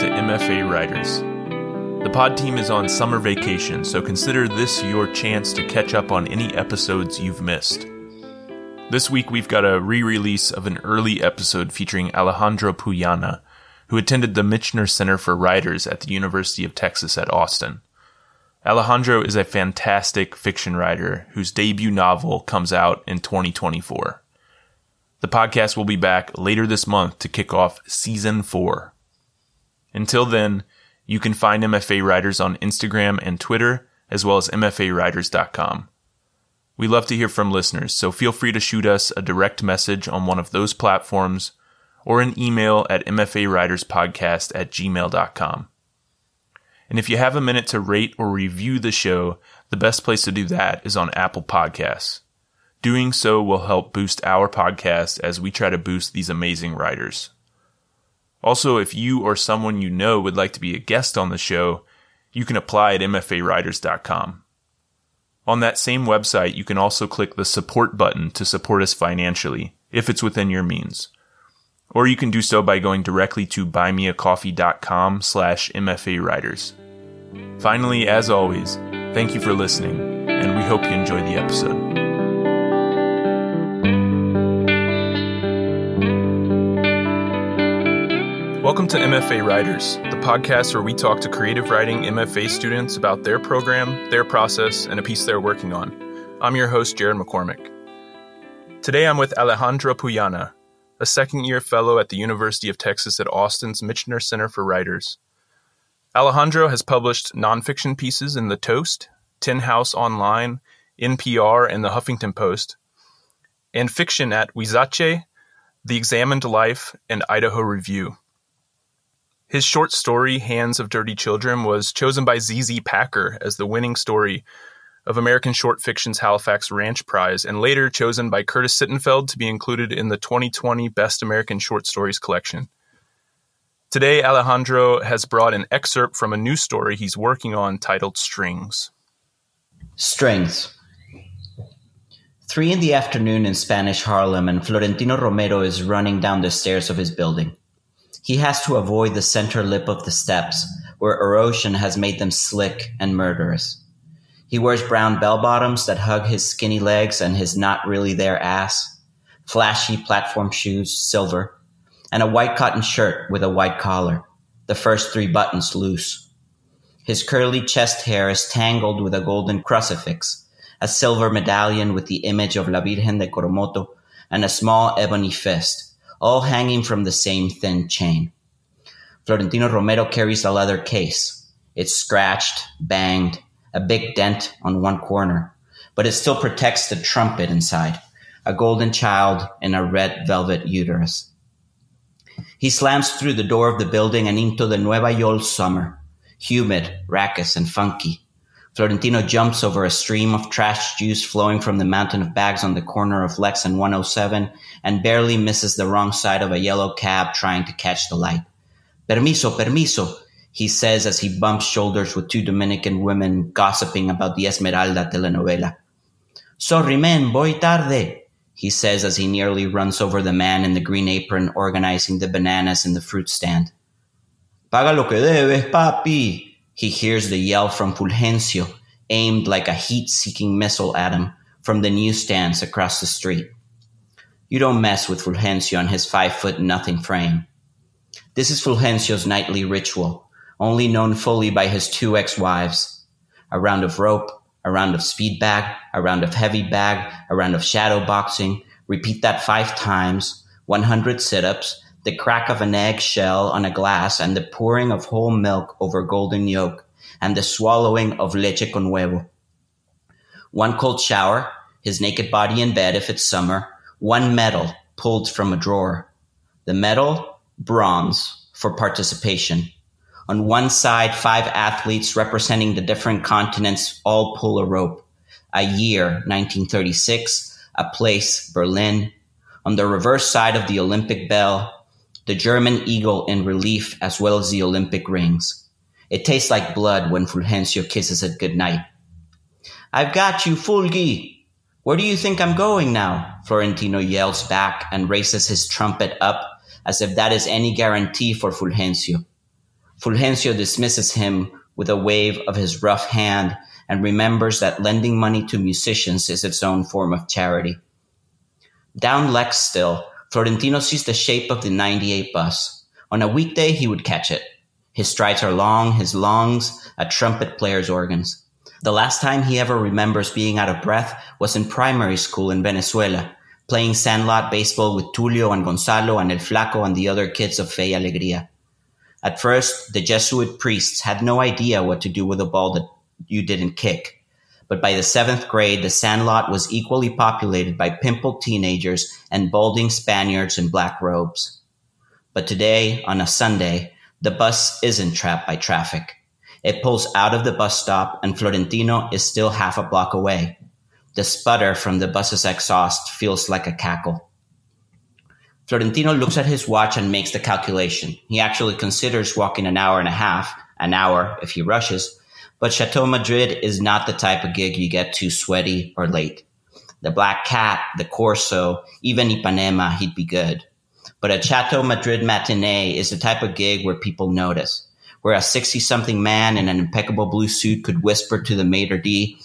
to MFA Writers. The pod team is on summer vacation, so consider this your chance to catch up on any episodes you've missed. This week we've got a re release of an early episode featuring Alejandro Puyana, who attended the Michener Center for Writers at the University of Texas at Austin. Alejandro is a fantastic fiction writer whose debut novel comes out in 2024. The podcast will be back later this month to kick off season four. Until then, you can find MFA Writers on Instagram and Twitter, as well as MFAWriters.com. We love to hear from listeners, so feel free to shoot us a direct message on one of those platforms or an email at mfawriterspodcast at gmail.com. And if you have a minute to rate or review the show, the best place to do that is on Apple Podcasts. Doing so will help boost our podcast as we try to boost these amazing writers. Also, if you or someone you know would like to be a guest on the show, you can apply at mfawriters.com. On that same website, you can also click the support button to support us financially, if it's within your means. Or you can do so by going directly to buymeacoffee.com slash mfawriters. Finally, as always, thank you for listening, and we hope you enjoy the episode. Welcome to MFA Writers, the podcast where we talk to creative writing MFA students about their program, their process, and a piece they're working on. I'm your host, Jared McCormack. Today I'm with Alejandro Puyana, a second year fellow at the University of Texas at Austin's Michener Center for Writers. Alejandro has published nonfiction pieces in The Toast, Tin House Online, NPR, and the Huffington Post, and fiction at Huizache, The Examined Life, and Idaho Review. His short story, Hands of Dirty Children, was chosen by ZZ Packer as the winning story of American Short Fiction's Halifax Ranch Prize, and later chosen by Curtis Sittenfeld to be included in the 2020 Best American Short Stories collection. Today, Alejandro has brought an excerpt from a new story he's working on titled Strings. Strings. Three in the afternoon in Spanish Harlem, and Florentino Romero is running down the stairs of his building. He has to avoid the center lip of the steps, where erosion has made them slick and murderous. He wears brown bell bottoms that hug his skinny legs and his not really there ass, flashy platform shoes, silver, and a white cotton shirt with a white collar, the first three buttons loose. His curly chest hair is tangled with a golden crucifix, a silver medallion with the image of La Virgen de Coromoto, and a small ebony fist all hanging from the same thin chain. Florentino Romero carries a leather case. It's scratched, banged, a big dent on one corner, but it still protects the trumpet inside, a golden child in a red velvet uterus. He slams through the door of the building and into the Nueva Yol summer, humid, raucous, and funky. Florentino jumps over a stream of trash juice flowing from the mountain of bags on the corner of Lex and 107 and barely misses the wrong side of a yellow cab trying to catch the light. Permiso, permiso, he says as he bumps shoulders with two Dominican women gossiping about the Esmeralda telenovela. Sorry, men, voy tarde, he says as he nearly runs over the man in the green apron organizing the bananas in the fruit stand. Paga lo que debes, papi, he hears the yell from Fulgencio, aimed like a heat seeking missile at him from the newsstands across the street. You don't mess with Fulgencio and his five foot nothing frame. This is Fulgencio's nightly ritual, only known fully by his two ex wives. A round of rope, a round of speed bag, a round of heavy bag, a round of shadow boxing. Repeat that five times, 100 sit ups, the crack of an egg shell on a glass and the pouring of whole milk over golden yolk and the swallowing of leche con huevo. One cold shower, his naked body in bed if it's summer, one medal pulled from a drawer. The medal, bronze, for participation. On one side, five athletes representing the different continents all pull a rope. A year, 1936, a place, Berlin. On the reverse side of the Olympic bell, the German eagle in relief as well as the Olympic rings. It tastes like blood when Fulgencio kisses it goodnight. I've got you, Fulgi! Where do you think I'm going now? Florentino yells back and raises his trumpet up as if that is any guarantee for Fulgencio. Fulgencio dismisses him with a wave of his rough hand and remembers that lending money to musicians is its own form of charity. Down Lex still, Florentino sees the shape of the 98 bus. On a weekday, he would catch it. His strides are long, his lungs, a trumpet player's organs. The last time he ever remembers being out of breath was in primary school in Venezuela, playing sandlot baseball with Tulio and Gonzalo and El Flaco and the other kids of Fe Alegria. At first, the Jesuit priests had no idea what to do with a ball that you didn't kick. But by the seventh grade, the sandlot was equally populated by pimpled teenagers and balding Spaniards in black robes. But today, on a Sunday, the bus isn't trapped by traffic. It pulls out of the bus stop and Florentino is still half a block away. The sputter from the bus's exhaust feels like a cackle. Florentino looks at his watch and makes the calculation. He actually considers walking an hour and a half, an hour if he rushes, but Chateau Madrid is not the type of gig you get too sweaty or late. The Black Cat, the Corso, even Ipanema, he'd be good. But a Chateau Madrid matinee is the type of gig where people notice, where a 60 something man in an impeccable blue suit could whisper to the maitre d',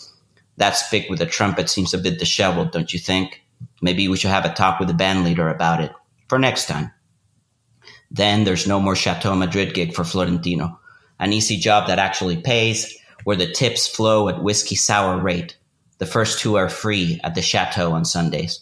that spick with the trumpet seems a bit disheveled, don't you think? Maybe we should have a talk with the band leader about it for next time. Then there's no more Chateau Madrid gig for Florentino. An easy job that actually pays, where the tips flow at whiskey sour rate. The first two are free at the chateau on Sundays.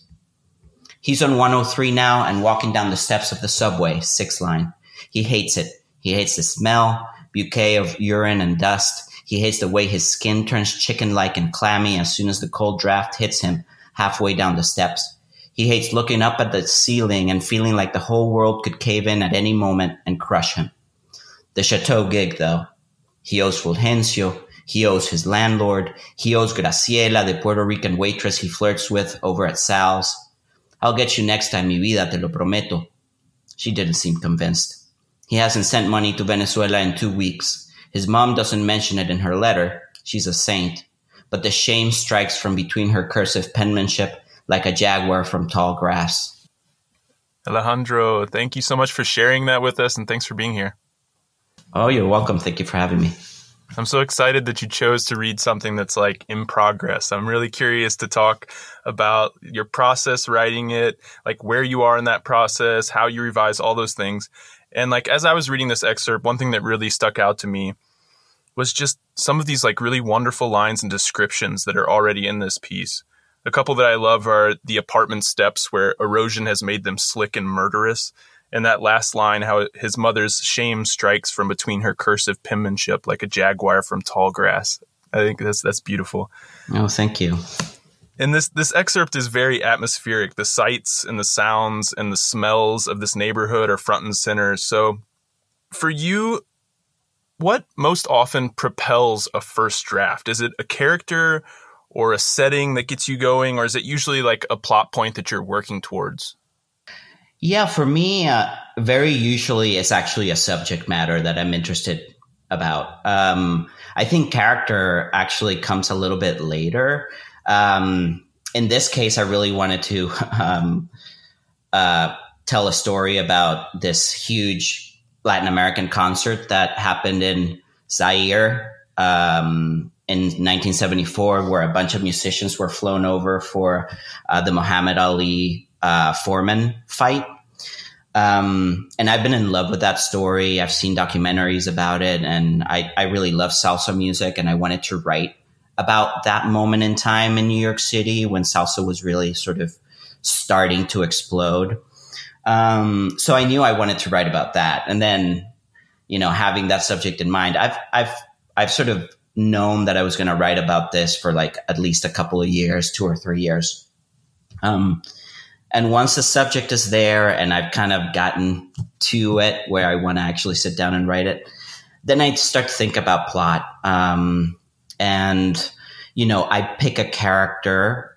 He's on 103 now and walking down the steps of the subway, six line. He hates it. He hates the smell, bouquet of urine and dust. He hates the way his skin turns chicken like and clammy as soon as the cold draft hits him halfway down the steps. He hates looking up at the ceiling and feeling like the whole world could cave in at any moment and crush him. The chateau gig, though. He owes Fulgencio, he owes his landlord. He owes Graciela, the Puerto Rican waitress he flirts with over at Sal's. I'll get you next time, mi vida, te lo prometo. She didn't seem convinced. He hasn't sent money to Venezuela in two weeks. His mom doesn't mention it in her letter. She's a saint. But the shame strikes from between her cursive penmanship like a jaguar from tall grass. Alejandro, thank you so much for sharing that with us and thanks for being here. Oh, you're welcome. Thank you for having me. I'm so excited that you chose to read something that's like in progress. I'm really curious to talk about your process writing it, like where you are in that process, how you revise all those things. And like as I was reading this excerpt, one thing that really stuck out to me was just some of these like really wonderful lines and descriptions that are already in this piece. A couple that I love are the apartment steps where erosion has made them slick and murderous and that last line, how his mother's shame strikes from between her cursive penmanship like a jaguar from tall grass. I think that's that's beautiful. Oh, thank you. And this this excerpt is very atmospheric. The sights and the sounds and the smells of this neighborhood are front and center. So, for you, what most often propels a first draft? Is it a character or a setting that gets you going, or is it usually like a plot point that you're working towards? Yeah, for me, uh, very usually it's actually a subject matter that I'm interested about. Um, I think character actually comes a little bit later. Um, in this case, I really wanted to um, uh, tell a story about this huge Latin American concert that happened in Zaire um, in 1974, where a bunch of musicians were flown over for uh, the Muhammad Ali uh, Foreman fight. Um, and I've been in love with that story. I've seen documentaries about it, and I, I really love salsa music, and I wanted to write about that moment in time in New York City when salsa was really sort of starting to explode. Um, so I knew I wanted to write about that, and then, you know, having that subject in mind, I've I've I've sort of known that I was going to write about this for like at least a couple of years, two or three years. Um, and once the subject is there and I've kind of gotten to it where I want to actually sit down and write it, then I start to think about plot. Um, and, you know, I pick a character,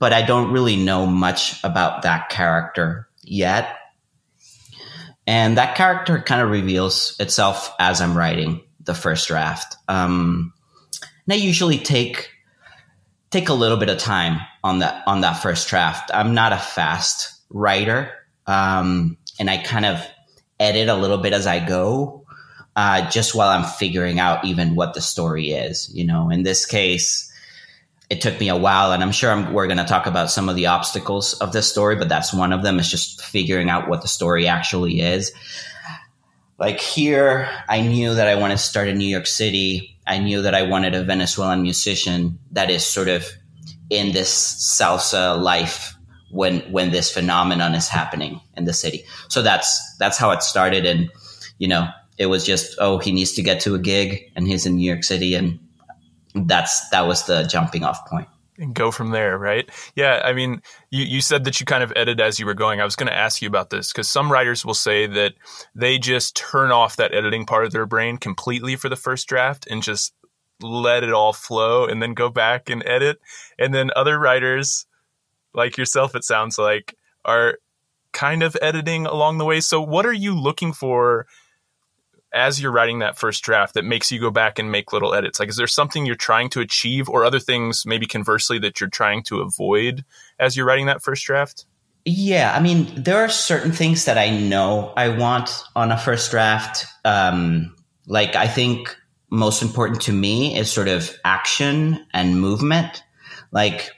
but I don't really know much about that character yet. And that character kind of reveals itself as I'm writing the first draft. Um, and I usually take take a little bit of time on that on that first draft. I'm not a fast writer, um, and I kind of edit a little bit as I go. uh, just while I'm figuring out even what the story is. You know, in this case, it took me a while, and I'm sure I'm, we're going to talk about some of the obstacles of this story, but that's one of them is just figuring out what the story actually is. Like here, I knew that I wanted to start in New York City. I knew that I wanted a Venezuelan musician that is sort of in this salsa life when when this phenomenon is happening in the city. So that's that's how it started, and you know, it was just oh, he needs to get to a gig, and he's in New York City, and that's that was the jumping off point and go from there, right? Yeah, I mean, you, you said that you kind of edit as you were going. I was going to ask you about this because some writers will say that they just turn off that editing part of their brain completely for the first draft and just let it all flow and then go back and edit. And then other writers, like yourself, it sounds like, are kind of editing along the way. So, what are you looking for as you're writing that first draft that makes you go back and make little edits? Like, is there something you're trying to achieve, or other things, maybe conversely, that you're trying to avoid as you're writing that first draft? Yeah, I mean, there are certain things that I know I want on a first draft. Um, like, I think most important to me is sort of action and movement. Like,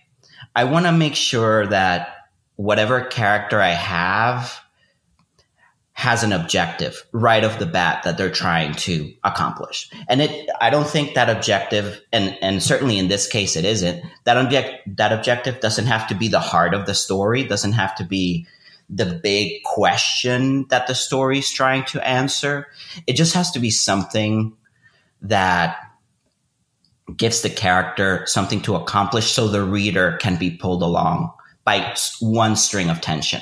I want to make sure that whatever character I have has an objective right off the bat that they're trying to accomplish. And it, I don't think that objective, and, and certainly in this case, it isn't that object, that objective doesn't have to be the heart of the story, doesn't have to be the big question that the story is trying to answer. It just has to be something that gives the character something to accomplish so the reader can be pulled along by one string of tension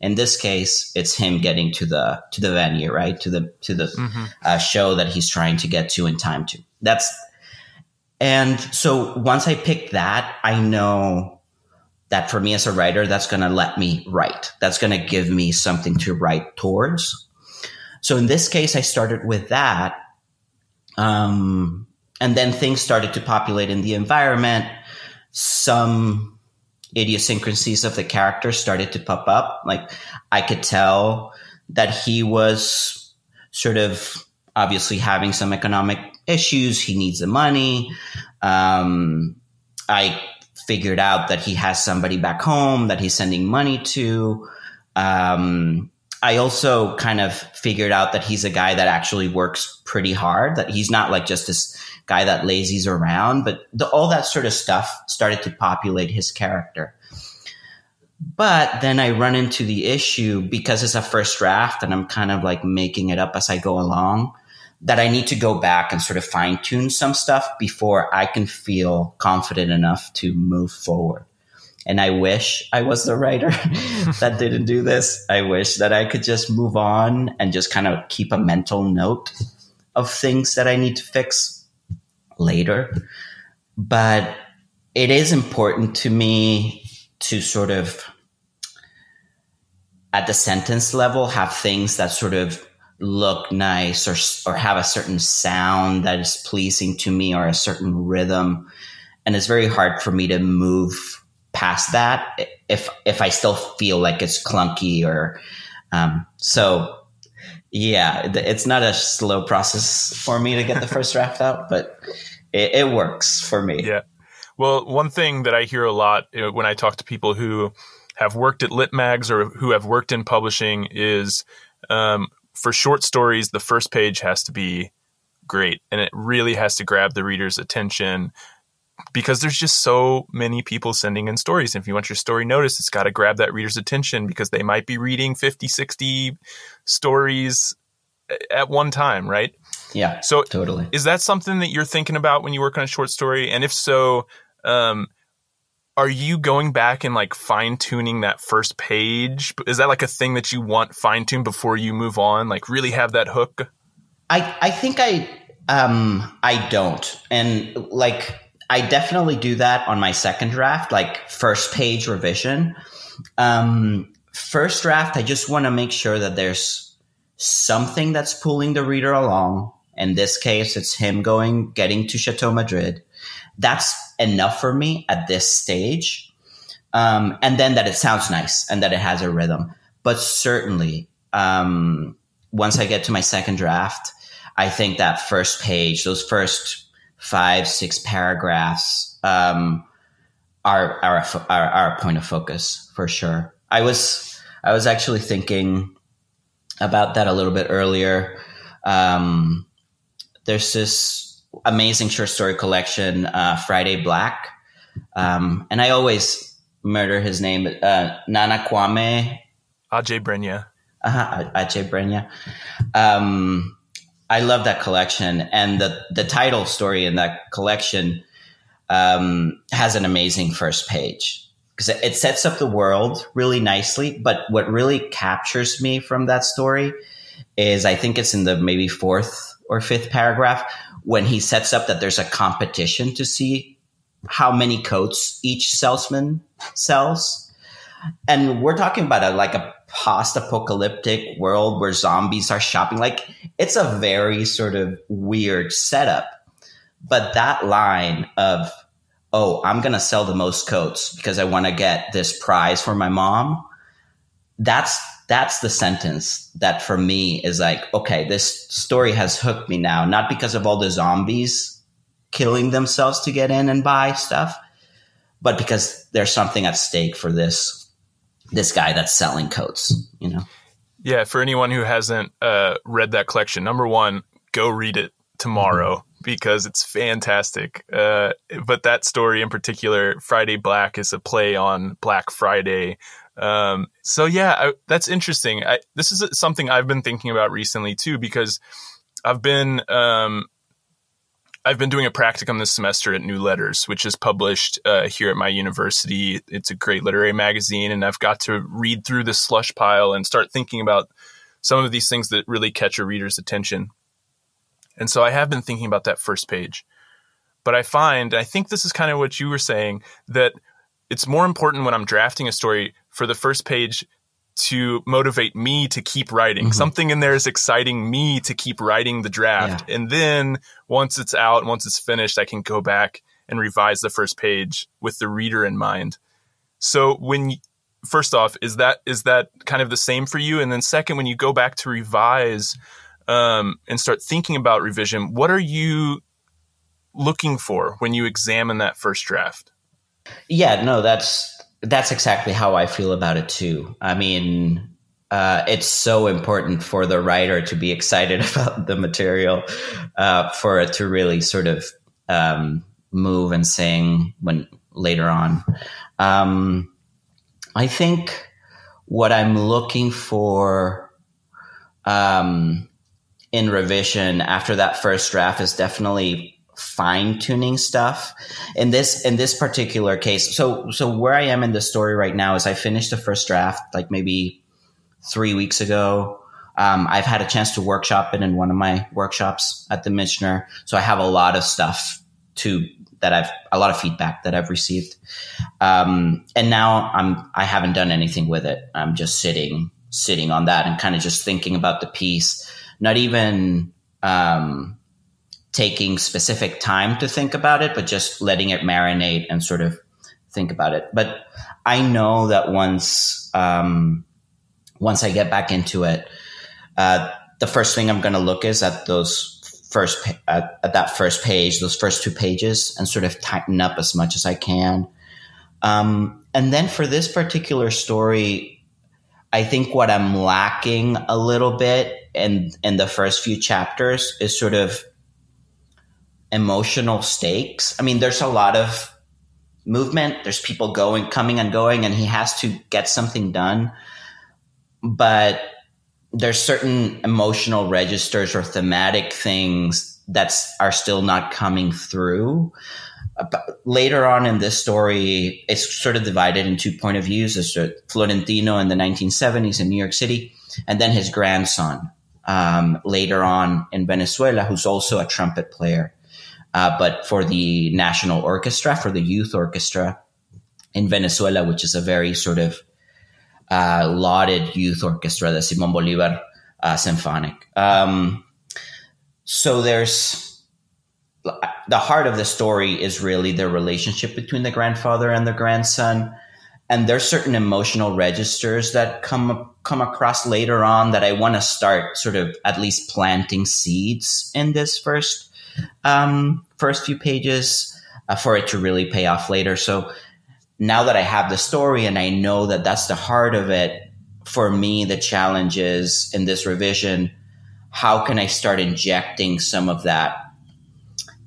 in this case, it's him getting to the to the venue, right? To the to the mm-hmm. uh, show that he's trying to get to in time to. That's and so once I pick that, I know that for me as a writer, that's going to let me write. That's going to give me something to write towards. So in this case, I started with that. Um, and then things started to populate in the environment. Some idiosyncrasies of the character started to pop up. Like I could tell that he was sort of obviously having some economic issues. He needs the money. Um, I figured out that he has somebody back home that he's sending money to. Um, I also kind of figured out that he's a guy that actually works pretty hard, that he's not like just this guy that lazies around, but the, all that sort of stuff started to populate his character. But then I run into the issue because it's a first draft and I'm kind of like making it up as I go along that I need to go back and sort of fine tune some stuff before I can feel confident enough to move forward. And I wish I was the writer that didn't do this. I wish that I could just move on and just kind of keep a mental note of things that I need to fix later. But it is important to me to sort of, at the sentence level, have things that sort of look nice or, or have a certain sound that is pleasing to me or a certain rhythm. And it's very hard for me to move past that if if I still feel like it's clunky or um, so yeah, it's not a slow process for me to get the first draft out, but it, it works for me. Yeah. Well, one thing that I hear a lot when I talk to people who have worked at lit mags or who have worked in publishing is um, for short stories, the first page has to be great and it really has to grab the reader's attention because there's just so many people sending in stories. And if you want your story noticed, it's got to grab that reader's attention because they might be reading 50, 60 stories at one time, right? Yeah. So totally. Is that something that you're thinking about when you work on a short story? And if so, um, are you going back and like fine tuning that first page? Is that like a thing that you want fine tuned before you move on? Like really have that hook? I, I think I, um, I don't. And like, I definitely do that on my second draft, like first page revision. Um, first draft, I just want to make sure that there's something that's pulling the reader along. In this case, it's him going, getting to Chateau Madrid. That's enough for me at this stage. Um, and then that it sounds nice and that it has a rhythm. But certainly, um, once I get to my second draft, I think that first page, those first five, six paragraphs, um, are, are, are, are a point of focus for sure. I was, I was actually thinking about that a little bit earlier. Um, there's this amazing short story collection, uh, Friday Black. Um, and I always murder his name, uh, Nana Kwame. Adjei-Brenyah. Uh-huh, Adjei-Brenyah. Um, I love that collection, and the the title story in that collection um, has an amazing first page because it sets up the world really nicely. But what really captures me from that story is I think it's in the maybe fourth or fifth paragraph when he sets up that there's a competition to see how many coats each salesman sells. And we're talking about a like a post-apocalyptic world where zombies are shopping. Like it's a very sort of weird setup. But that line of, oh, I'm going to sell the most coats because I want to get this prize for my mom. That's, that's the sentence that for me is like, okay, this story has hooked me now, not because of all the zombies killing themselves to get in and buy stuff, but because there's something at stake for this this guy that's selling coats, you know? Yeah, for anyone who hasn't uh, read that collection, number one, go read it tomorrow mm-hmm. because it's fantastic. Uh, but that story in particular, Friday Black, is a play on Black Friday. Um, so yeah, I, that's interesting. I, this is something I've been thinking about recently too because I've been um, I've been doing a practicum this semester at New Letters, which is published uh, here at my university. It's a great literary magazine, and I've got to read through this slush pile and start thinking about some of these things that really catch a reader's attention. And so I have been thinking about that first page. But I find, I think this is kind of what you were saying, that it's more important when I'm drafting a story for the first page to motivate me to keep writing. Mm-hmm. Something in there is exciting me to keep writing the draft. Yeah. And then once it's out, once it's finished, I can go back and revise the first page with the reader in mind. So when first off, is that is that kind of the same for you? And then second, when you go back to revise um, and start thinking about revision, what are you looking for when you examine that first draft? Yeah, no, that's that's exactly how I feel about it too. I mean, uh, it's so important for the writer to be excited about the material, uh, for it to really sort of um, move and sing when later on. Um, I think what I'm looking for um, in revision after that first draft is definitely fine tuning stuff. In this in this particular case so so where i am in the story right now is i finished the first draft like maybe three weeks ago. Um, i've had a chance to workshop it in one of my workshops at the michener so i have a lot of stuff to that i've a lot of feedback that i've received. Um, and now i'm i haven't done anything with it. I'm just sitting sitting on that and kind of just thinking about the piece. Not even um, taking specific time to think about it, but just letting it marinate and sort of think about it. But I know that once um, once I get back into it, uh, the first thing I'm going to look is at those first at, at, that first page, those first two pages, and sort of tighten up as much as I can. Um, and then for this particular story, I think what I'm lacking a little bit in in the first few chapters is sort of emotional stakes. I mean, there's a lot of movement. There's people going, coming and going, and he has to get something done. But there's certain emotional registers or thematic things that are still not coming through. later on in this story, it's sort of divided in two point of views. There's Florentino in the 1970s in New York City, and then his grandson um, later on in Venezuela, who's also a trumpet player uh, but for the national orchestra, for the youth orchestra in Venezuela, which is a very sort of uh, lauded youth orchestra, the Simon Bolivar uh, Symphonic. Um, so there's the heart of the story is really the relationship between the grandfather and the grandson. and there's certain emotional registers that come come across later on that I want to start sort of at least planting seeds in this first um, first few pages uh, for it to really pay off later. So now that I have the story and I know that that's the heart of it, for me the challenge is in this revision, how can I start injecting some of that,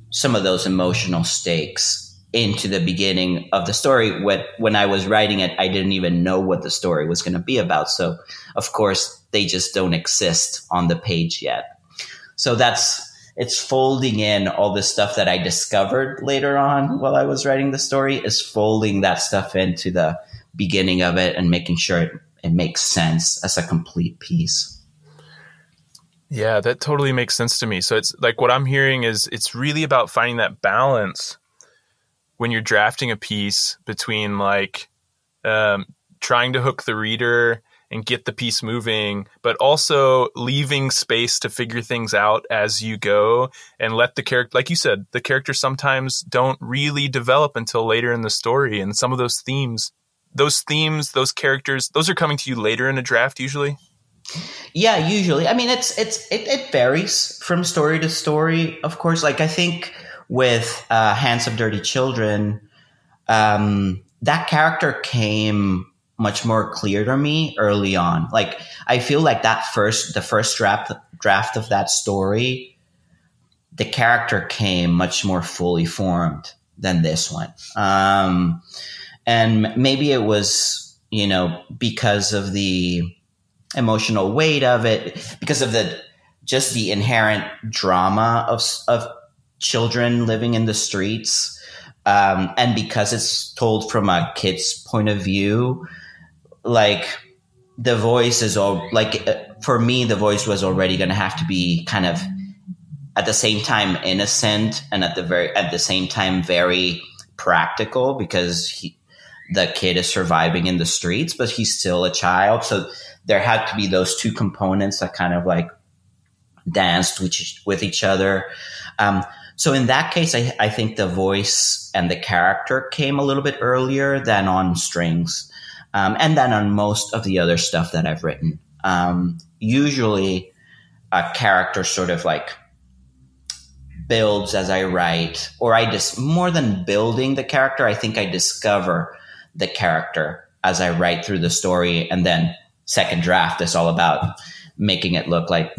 some of those emotional stakes into the beginning of the story. When when I was writing it, I didn't even know what the story was going to be about. So of course they just don't exist on the page yet. So that's it's folding in all the stuff that I discovered later on while I was writing the story is folding that stuff into the beginning of it and making sure it, it makes sense as a complete piece. Yeah, that totally makes sense to me. So it's like what I'm hearing is it's really about finding that balance when you're drafting a piece between like um, trying to hook the reader and get the piece moving, but also leaving space to figure things out as you go and let the character, like you said, the characters sometimes don't really develop until later in the story. And some of those themes, those themes, those characters, those are coming to you later in a draft usually. Yeah, usually. I mean, it's it's it, it varies from story to story. Of course, like I think with uh, Hands of Dirty Children, um, that character came much more clear to me early on. Like I feel like that first, the first draft draft of that story, the character came much more fully formed than this one. Um, and maybe it was, you know, because of the emotional weight of it, because of the just the inherent drama of of children living in the streets. Um, and because it's told from a kid's point of view, like the voice is all like uh, for me, the voice was already going to have to be kind of at the same time innocent and at the very at the same time very practical because he, the kid is surviving in the streets, but he's still a child. So there had to be those two components that kind of like danced with, with each other. Um, so in that case, I, I think the voice and the character came a little bit earlier than on strings, um, and then on most of the other stuff that I've written. Um, usually, a character sort of like builds as I write, or I just more than building the character, I think I discover the character as I write through the story, and then second draft is all about making it look like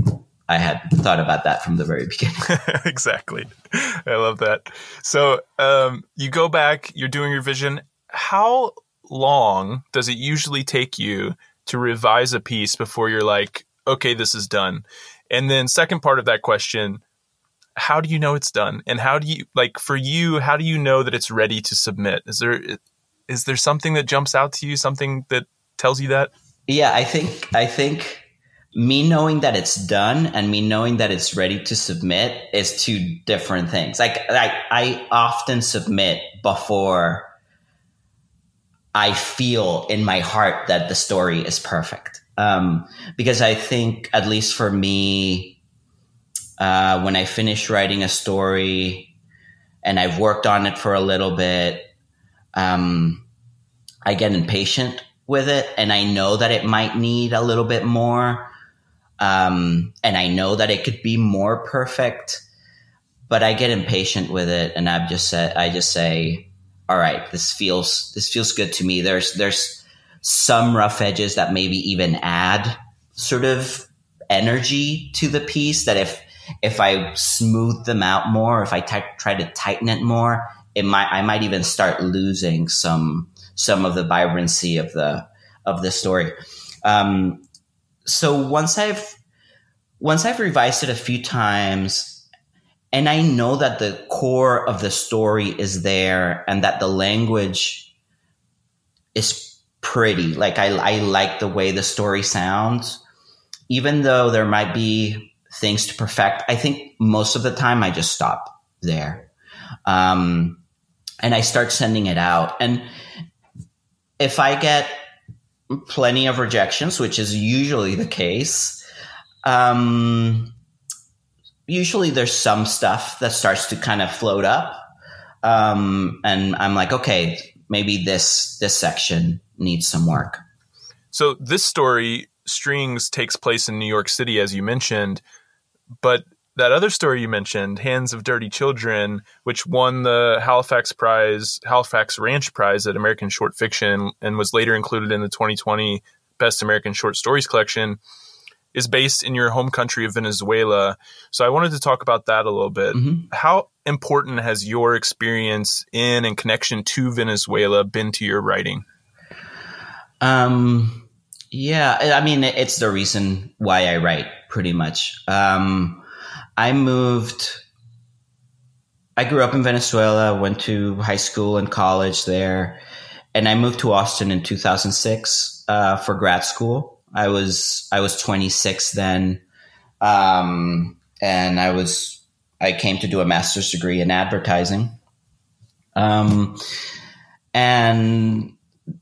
I had thought about that from the very beginning. exactly. I love that. So um, you go back, you're doing your vision. How long does it usually take you to revise a piece before you're like, okay, this is done? And then, second part of that question, how do you know it's done? And how do you like for you? How do you know that it's ready to submit? Is there is there something that jumps out to you? Something that tells you that? Yeah, I think I think me knowing that it's done and me knowing that it's ready to submit is two different things. Like, I, I often submit before I feel in my heart that the story is perfect. Um, because I think, at least for me, uh, when I finish writing a story and I've worked on it for a little bit, um, I get impatient with it and I know that it might need a little bit more. Um, and I know that it could be more perfect, but I get impatient with it. And I've just said, I just say, all right, this feels, this feels good to me. There's, there's some rough edges that maybe even add sort of energy to the piece that if, if I smooth them out more, if I t- try to tighten it more, it might, I might even start losing some, some of the vibrancy of the, of the story. Um, so once I've once I've revised it a few times and I know that the core of the story is there and that the language is pretty. Like I, I like the way the story sounds, even though there might be things to perfect. I think most of the time I just stop there. Um, and I start sending it out. And if I get plenty of rejections, which is usually the case. Um, usually there's some stuff that starts to kind of float up. Um, and I'm like, okay, maybe this this section needs some work. So this story, Strings, takes place in New York City, as you mentioned, but that other story you mentioned, Hands of Dirty Children, which won the Halifax Prize, Halifax Ranch Prize at American Short Fiction, and was later included in the 2020 Best American Short Stories collection, is based in your home country of Venezuela. So I wanted to talk about that a little bit. Mm-hmm. How important has your experience in and connection to Venezuela been to your writing? Um, yeah, I mean, it's the reason why I write pretty much. Um, I moved. I grew up in Venezuela, went to high school and college there, and I moved to Austin in 2006 uh, for grad school. I was I was 26 then, um, and I was I came to do a master's degree in advertising. Um, and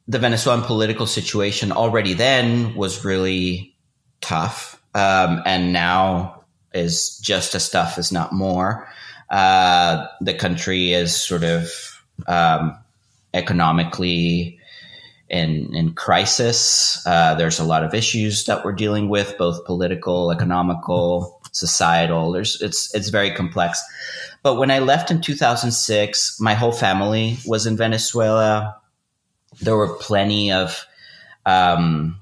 the Venezuelan political situation already then was really tough, um, and now is just as tough, as not more. Uh, the country is sort of um, economically in in crisis. Uh, there's a lot of issues that we're dealing with, both political, economical, societal. There's it's it's very complex. But when I left in 2006, my whole family was in Venezuela. There were plenty of um,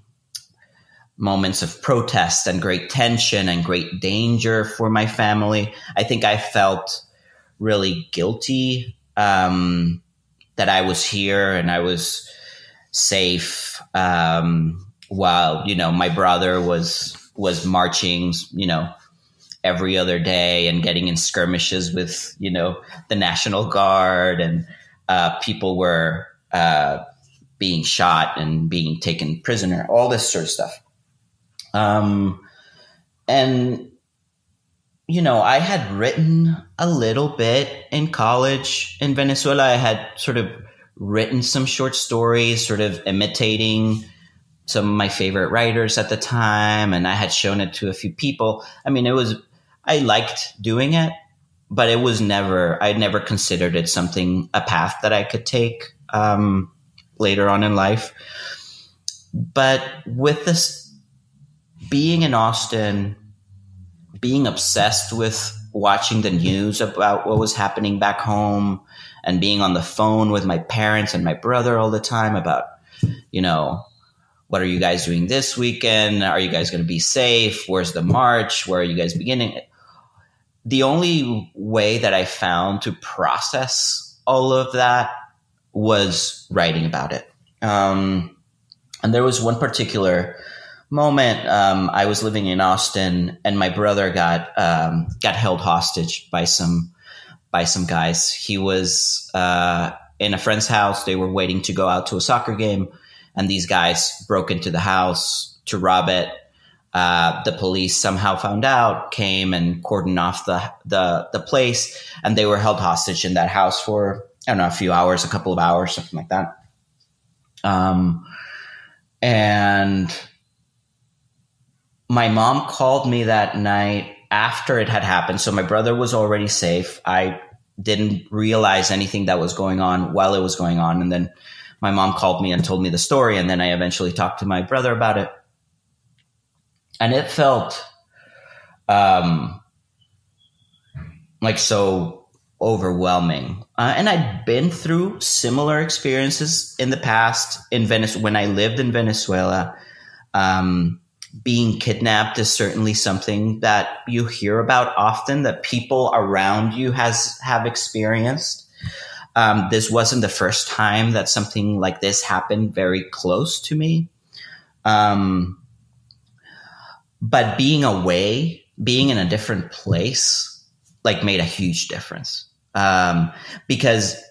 moments of protest and great tension and great danger for my family. I think I felt really guilty um, that I was here and I was safe um, while you know my brother was was marching you know every other day and getting in skirmishes with you know the national guard and uh, people were uh, being shot and being taken prisoner all this sort of stuff. Um, and you know i had written a little bit in college in venezuela. I had sort of written some short stories, sort of imitating some of my favorite writers at the time, and I had shown it to a few people. I mean, it was I liked doing it, but it was never I never considered it something a path that I could take um, later on in life. But with this being in Austin, being obsessed with watching the news about what was happening back home, and being on the phone with my parents and my brother all the time about, you know, what are you guys doing this weekend? Are you guys going to be safe? Where's the march? Where are you guys beginning? The only way that I found to process all of that was writing about it. Um, and there was one particular moment. Um, I was living in Austin, and my brother got um, got held hostage by some by some guys. He was uh, in a friend's house. They were waiting to go out to a soccer game, and these guys broke into the house to rob it. Uh, the police somehow found out, came and cordoned off the, the the place, and they were held hostage in that house for I don't know a few hours, a couple of hours, something like that. Um, and my mom called me that night after it had happened. So my brother was already safe. I didn't realize anything that was going on while it was going on. And then my mom called me and told me the story. And then I eventually talked to my brother about it. And it felt um, like so overwhelming. Uh, and I'd been through similar experiences in the past in Venice when I lived in Venezuela. Um, being kidnapped is certainly something that you hear about often that people around you has have experienced. Um, this wasn't the first time that something like this happened very close to me. Um, but being away, being in a different place, like made a huge difference. Um, because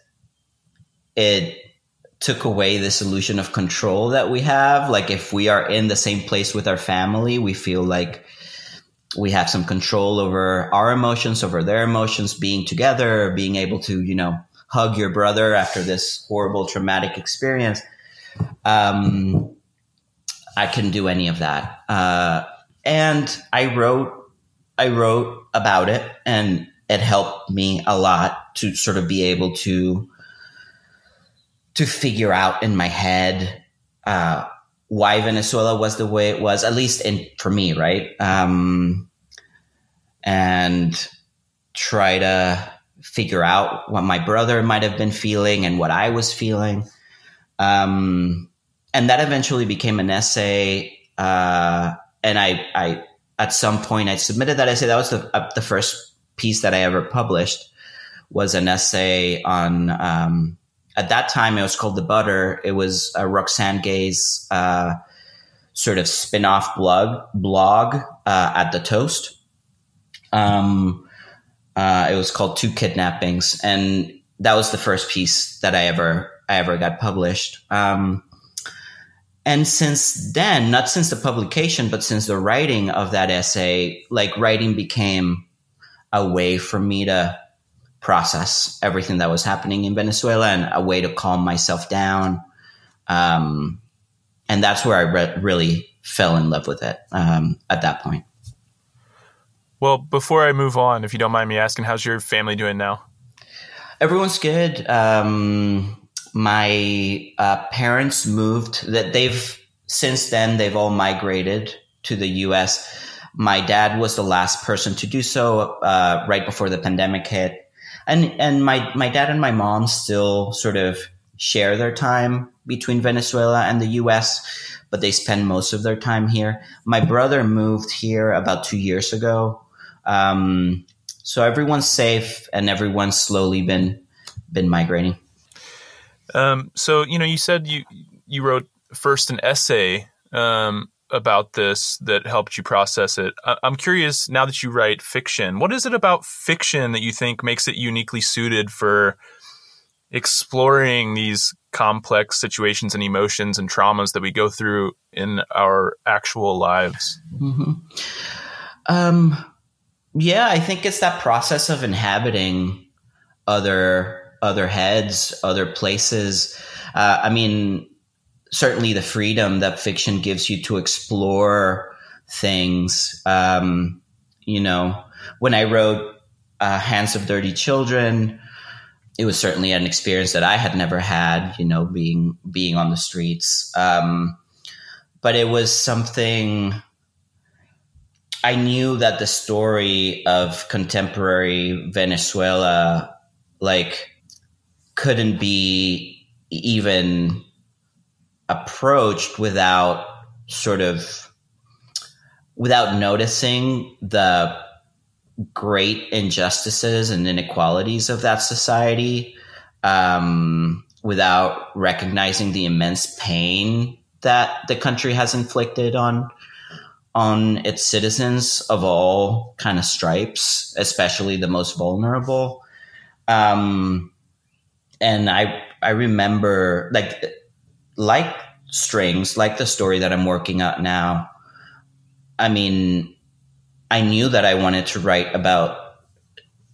it took away this illusion of control that we have. Like if we are in the same place with our family, we feel like we have some control over our emotions, over their emotions, being together, being able to, you know, hug your brother after this horrible traumatic experience. Um, I couldn't do any of that. Uh, and I wrote, I wrote about it and it helped me a lot to sort of be able to to figure out in my head uh, why Venezuela was the way it was, at least in for me, right? Um, and try to figure out what my brother might have been feeling and what I was feeling. Um, and that eventually became an essay. Uh, and I, I, at some point, I submitted that essay. That was the, uh, the first piece that I ever published was an essay on, um, at that time, it was called The Butter. It was uh, Roxane Gay's uh, sort of spin off blog, blog uh, at the Toast. Um, uh, it was called Two Kidnappings. And that was the first piece that I ever, I ever got published. Um, and since then, not since the publication, but since the writing of that essay, like writing became a way for me to process everything that was happening in Venezuela and a way to calm myself down. Um, and that's where I re- really fell in love with it um, at that point. Well, before I move on, if you don't mind me asking, how's your family doing now? Everyone's good. Um, my uh, parents moved. That they've since then they've all migrated to the U.S. My dad was the last person to do so uh, right before the pandemic hit and and my my dad and my mom still sort of share their time between Venezuela and the U.S., but they spend most of their time here. My brother moved here about two years ago, um, so everyone's safe and everyone's slowly been been migrating. Um, so you know, you said you you wrote first an essay um, about this that helped you process it. I'm curious now that you write fiction, what is it about fiction that you think makes it uniquely suited for exploring these complex situations and emotions and traumas that we go through in our actual lives? Mm-hmm. Um, yeah, I think it's that process of inhabiting other other heads, other places. Uh, I mean, certainly the freedom that fiction gives you to explore things. Um, you know, when I wrote uh, Hands of Dirty Children, it was certainly an experience that I had never had. You know, being being on the streets, um, but it was something. I knew that the story of contemporary Venezuela, like, couldn't be even approached without sort of without noticing the great injustices and inequalities of that society um, without recognizing the immense pain that the country has inflicted on on its citizens of all kind of stripes, especially the most vulnerable. Um, and I I remember like like strings, like the story that I'm working out now, I mean, I knew that I wanted to write about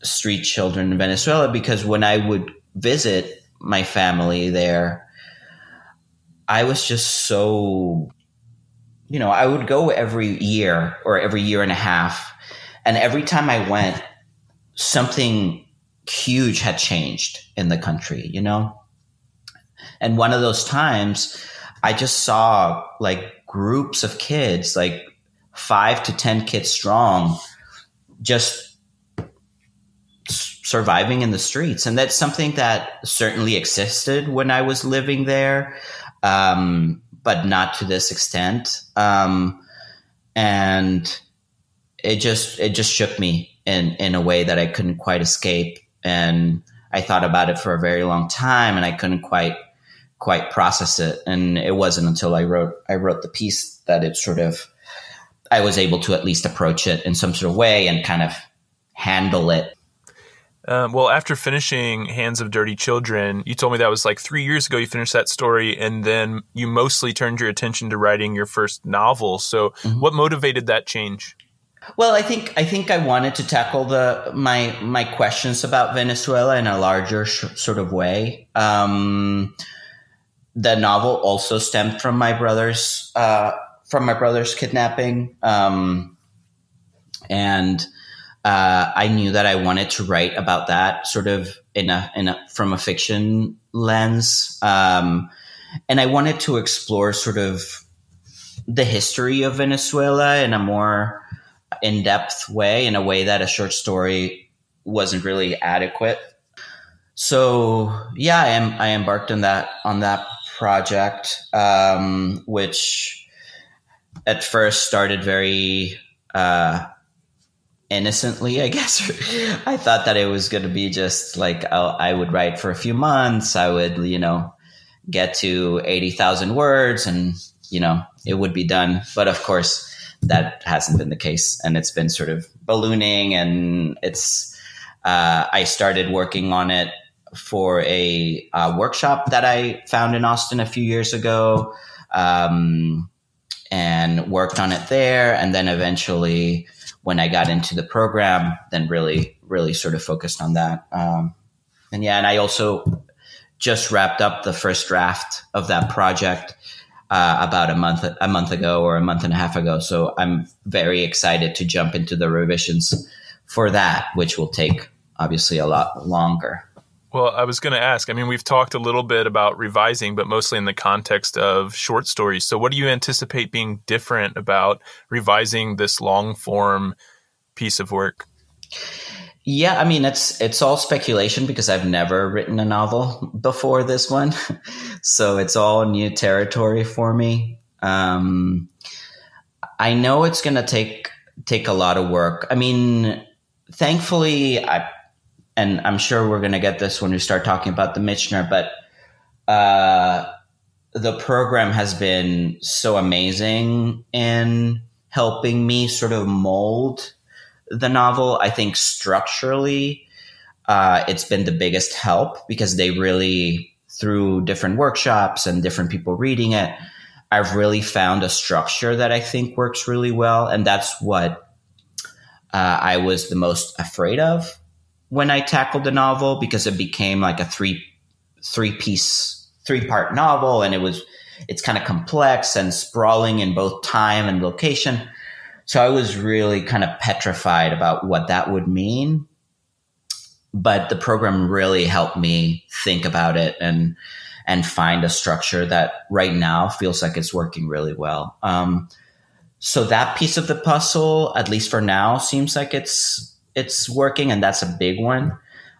street children in Venezuela because when I would visit my family there, I was just so, you know, I would go every year or every year and a half. And every time I went, something huge had changed in the country, you know? And one of those times, I just saw like groups of kids, like five to 10 kids strong, just surviving in the streets. And that's something that certainly existed when I was living there, um, but not to this extent. Um, and it just, it just shook me in, in a way that I couldn't quite escape. And I thought about it for a very long time and I couldn't quite quite process it. And it wasn't until I wrote I wrote the piece that it sort of I was able to at least approach it in some sort of way and kind of handle it. Um, well, after finishing Hands of Dirty Children, you told me that was like three years ago you finished that story, and then you mostly turned your attention to writing your first novel. So, mm-hmm. what motivated that change? Well, I think I think I wanted to tackle the my my questions about Venezuela in a larger sh- sort of way. Um, the novel also stemmed from my brother's uh, from my brother's kidnapping, um, and uh, I knew that I wanted to write about that sort of in a, in a from a fiction lens, um, and I wanted to explore sort of the history of Venezuela in a more in depth way, in a way that a short story wasn't really adequate. So yeah, I am I embarked on that on that project, um, which at first started very uh, innocently, I guess. I thought that it was going to be just like I'll, I would write for a few months. I would, you know, get to 80,000 words and, you know, it would be done. But of course, that hasn't been the case. And it's been sort of ballooning and it's, uh, I started working on it for a, a, workshop that I found in Austin a few years ago. Um, and worked on it there. And then eventually, when I got into the program, then really, really sort of focused on that. Um, and yeah, and I also just wrapped up the first draft of that project uh, about a month a month ago or a month and a half ago. So I'm very excited to jump into the revisions for that, which will take obviously a lot longer. Well, I was going to ask. I mean, we've talked a little bit about revising, but mostly in the context of short stories. So, what do you anticipate being different about revising this long form piece of work? Yeah, I mean, it's it's all speculation because I've never written a novel before this one, so it's all new territory for me. Um, I know it's going to take take a lot of work. I mean, thankfully, I and I'm sure we're going to get this when we start talking about the Michener, but uh, the program has been so amazing in helping me sort of mold the novel. I think structurally, uh, it's been the biggest help because they really, through different workshops and different people reading it, I've really found a structure that I think works really well. And that's what uh, I was the most afraid of when I tackled the novel because it became like a three three piece three part novel and it was it's kind of complex and sprawling in both time and location. So I was really kind of petrified about what that would mean. But the program really helped me think about it and and find a structure that right now feels like it's working really well. Um, so that piece of the puzzle, at least for now, seems like it's it's working, and that's a big one.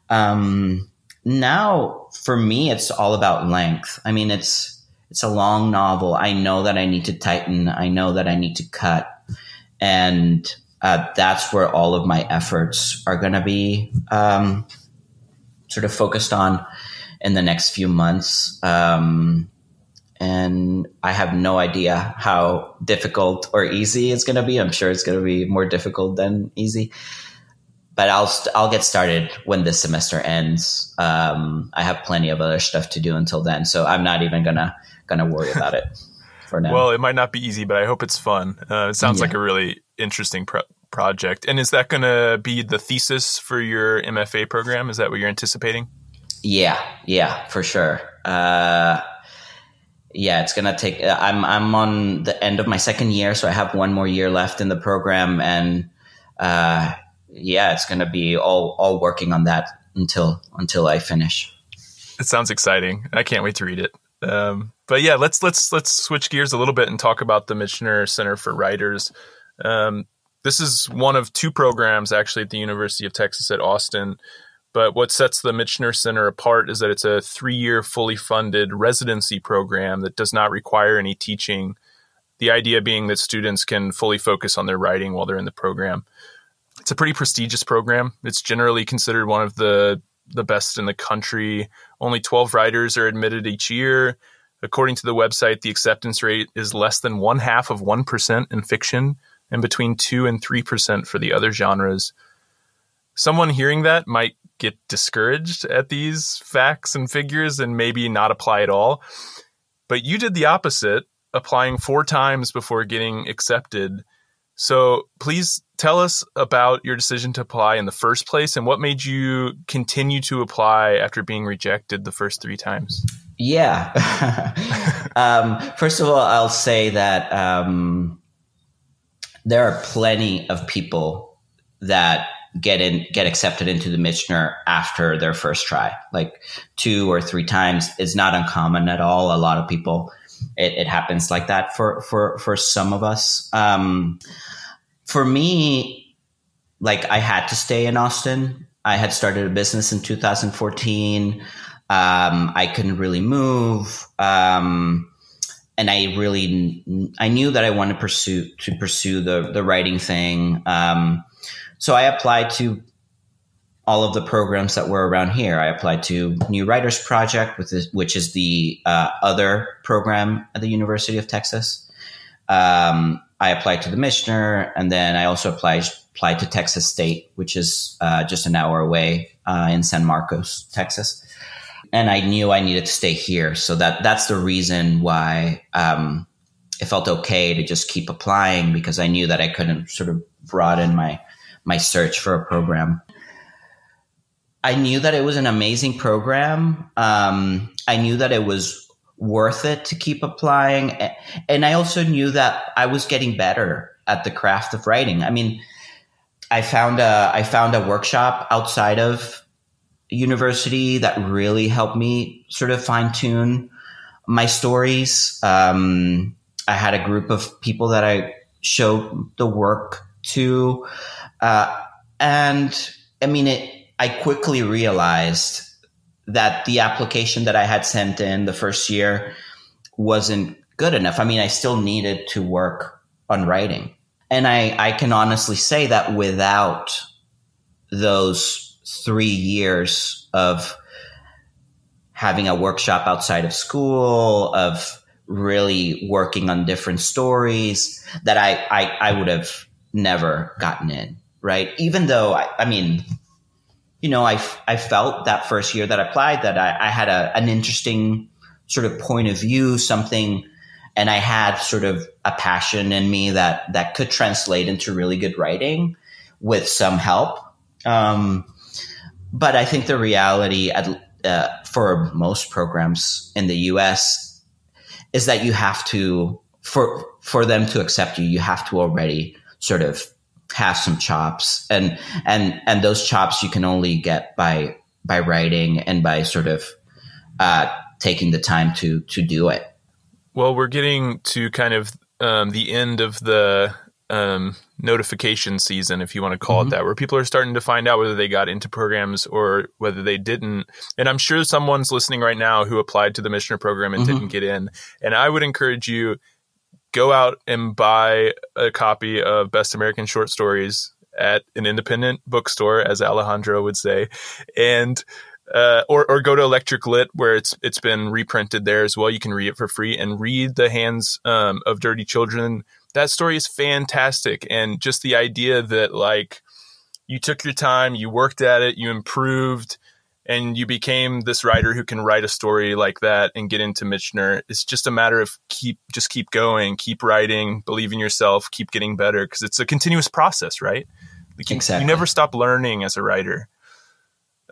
Um, now, for me, it's all about length. I mean, it's it's a long novel. I know that I need to tighten. I know that I need to cut, and uh, that's where all of my efforts are going to be um, sort of focused on in the next few months. Um, and I have no idea how difficult or easy it's going to be. I'm sure it's going to be more difficult than easy but I'll st- I'll get started when this semester ends. Um, I have plenty of other stuff to do until then, so I'm not even gonna gonna worry about it for now. Well, it might not be easy, but I hope it's fun. Uh, it sounds yeah. like a really interesting pro- project. And is that going to be the thesis for your MFA program? Is that what you're anticipating? Yeah, yeah, for sure. Uh, yeah, it's gonna take. I'm I'm on the end of my second year, so I have one more year left in the program, and uh, yeah, it's going to be all all working on that until until I finish. It sounds exciting. I can't wait to read it. Um, but yeah, let's let's let's switch gears a little bit and talk about the Michener Center for Writers. Um, this is one of two programs actually at the University of Texas at Austin. But what sets the Michener Center apart is that it's a three year fully funded residency program that does not require any teaching. The idea being that students can fully focus on their writing while they're in the program it's a pretty prestigious program. It's generally considered one of the the best in the country. Only 12 writers are admitted each year. According to the website, the acceptance rate is less than one half of 1% in fiction and between 2 and 3% for the other genres. Someone hearing that might get discouraged at these facts and figures and maybe not apply at all. But you did the opposite, applying four times before getting accepted. So please tell us about your decision to apply in the first place and what made you continue to apply after being rejected the first three times. Yeah. um, first of all, I'll say that um, there are plenty of people that get in get accepted into the Michener after their first try. Like two or three times is not uncommon at all. A lot of people it, it happens like that for for for some of us. Um, for me, like I had to stay in Austin. I had started a business in 2014. Um, I couldn't really move. Um, and I really, I knew that I wanted to pursue, to pursue the, the writing thing. Um, so I applied to all of the programs that were around here. I applied to New Writers Project, which is the uh, other program at the University of Texas. Um, I applied to the Michener, and then I also applied applied to Texas State, which is uh, just an hour away uh, in San Marcos, Texas. And I knew I needed to stay here, so that that's the reason why um, it felt okay to just keep applying because I knew that I couldn't sort of broaden my my search for a program. I knew that it was an amazing program. Um, I knew that it was worth it to keep applying. And I also knew that I was getting better at the craft of writing. I mean, I found a I found a workshop outside of university that really helped me sort of fine tune my stories. Um, I had a group of people that I showed the work to, uh, and I mean it. I quickly realized that the application that I had sent in the first year wasn't good enough. I mean, I still needed to work on writing. And I, I can honestly say that without those three years of having a workshop outside of school, of really working on different stories, that I, I, I would have never gotten in, right? Even though, I, I mean, you know, I, I felt that first year that I applied that I, I had a, an interesting sort of point of view, something, and I had sort of a passion in me that, that could translate into really good writing with some help. Um, but I think the reality at, uh, for most programs in the U.S. is that you have to, for, for them to accept you, you have to already sort of have some chops and and and those chops you can only get by by writing and by sort of uh, taking the time to to do it well we're getting to kind of um, the end of the um, notification season, if you want to call mm-hmm. it that, where people are starting to find out whether they got into programs or whether they didn't. And I'm sure someone's listening right now who applied to the Michener program and mm-hmm. didn't get in. And I would encourage you go out and buy a copy of Best American Short Stories at an independent bookstore, as Alejandro would say, and uh, or or go to Electric Lit where it's it's been reprinted there as well. You can read it for free and read The Hands um, of Dirty Children. That story is fantastic, and just the idea that like you took your time, you worked at it, you improved and you became this writer who can write a story like that and get into Michener. It's just a matter of keep just keep going, keep writing, believe in yourself, keep getting better because it's a continuous process, right? Like you, exactly. You never stop learning as a writer.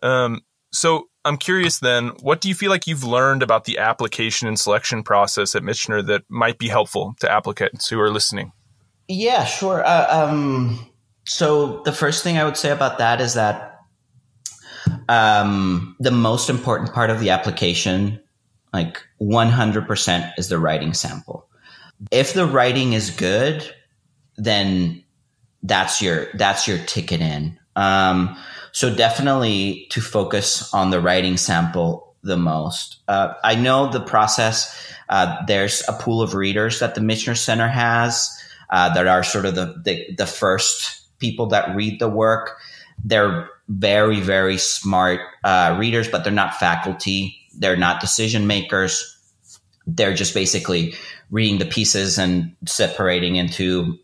Um, so I'm curious then, what do you feel like you've learned about the application and selection process at Michener that might be helpful to applicants who are listening? Yeah, sure. Uh, um, so the first thing I would say about that is that um, the most important part of the application, like 100%, is the writing sample. If the writing is good, then that's your that's your ticket in. Um, so definitely to focus on the writing sample the most. Uh, I know the process. Uh, there's a pool of readers that the Michener Center has uh, that are sort of the, the, the first people that read the work. They're very, very smart uh, readers, but they're not faculty. They're not decision makers. They're just basically reading the pieces and separating into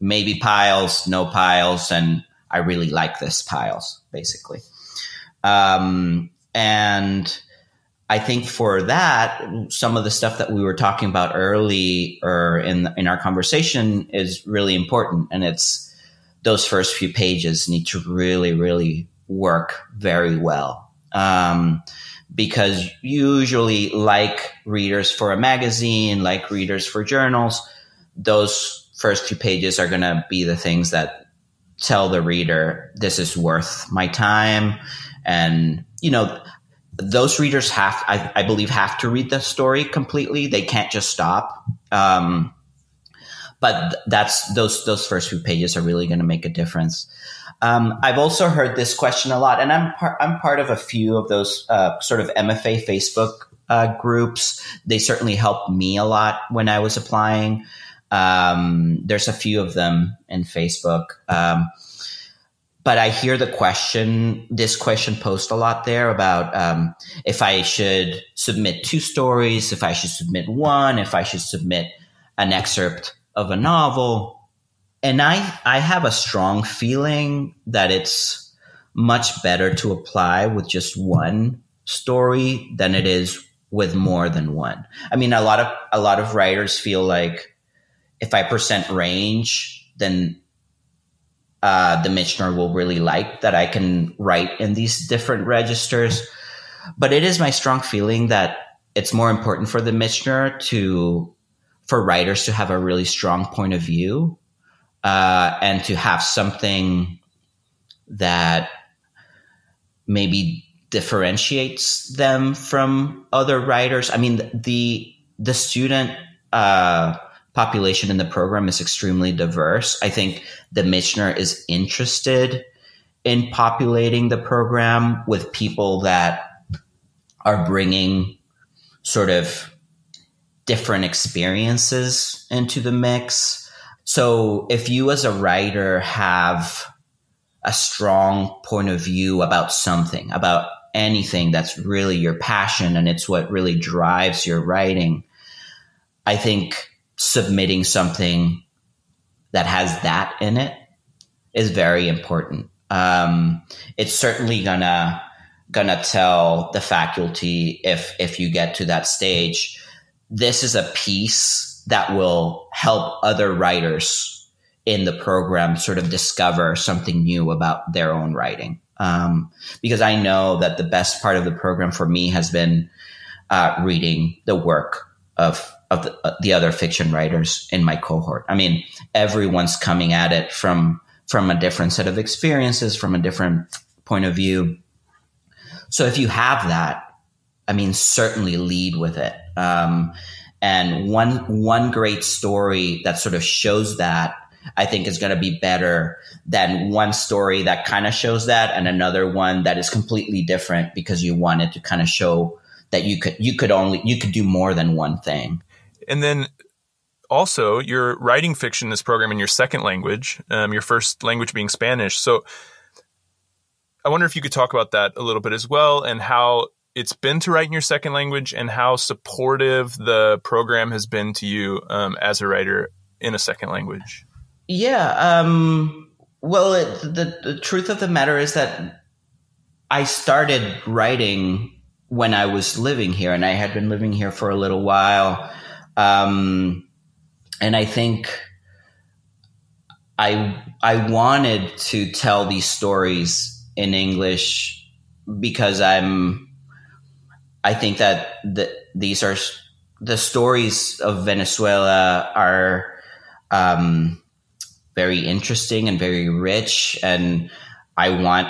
maybe piles, no piles, and I really like this piles, basically. Um, and I think for that, some of the stuff that we were talking about early or in in our conversation is really important, and it's those first few pages need to really, really work very well. Um, because usually, like readers for a magazine, like readers for journals, those first few pages are going to be the things that tell the reader this is worth my time. And you know those readers have I, I believe have to read the story completely. They can't just stop. Um, but that's those those first few pages are really going to make a difference um, I've also heard this question a lot, and I'm part I'm part of a few of those uh, sort of MFA Facebook uh, groups. They certainly helped me a lot when I was applying. Um, there's a few of them in Facebook. Um, but I hear the question, this question posed a lot there about um, if I should submit two stories, if I should submit one, if I should submit an excerpt of a novel and I I have a strong feeling that it's much better to apply with just one story than it is with more than one. I mean, a lot of a lot of writers feel like if I present range, then uh, the Michener will really like that I can write in these different registers. But it is my strong feeling that it's more important for the Michener to for writers to have a really strong point of view uh, and to have something that maybe differentiates them from other writers. I mean, the the student uh, population in the program is extremely diverse. I think the Michener is interested in populating the program with people that are bringing sort of different experiences into the mix so if you as a writer have a strong point of view about something, about anything that's really your passion and it's what really drives your writing, I think submitting something that has that in it is very important. Um, it's certainly gonna gonna tell the faculty if if you get to that stage, this is a piece that will help other writers in the program sort of discover something new about their own writing. Um, because I know that the best part of the program for me has been uh, reading the work of of the, uh, the, other fiction writers in my cohort. I mean, everyone's coming at it from from a different set of experiences, from a different point of view. So if you have that, I mean, certainly lead with it. Um, and one one great story that sort of shows that I think is going to be better than one story that kind of shows that and another one that is completely different because you wanted to kind of show that you could you could only you could do more than one thing. And then also you're writing fiction in this program in your second language, um, your first language being Spanish. So I wonder if you could talk about that a little bit as well and how it's been to write in your second language and how supportive the program has been to you um, as a writer in a second language. Yeah. Um, well, it, the, the truth of the matter is that I started writing when I was living here, and I had been living here for a little while. Um, and I think I I wanted to tell these stories in English because I'm I think that the, these are the stories of Venezuela are um, very interesting and very rich, and I want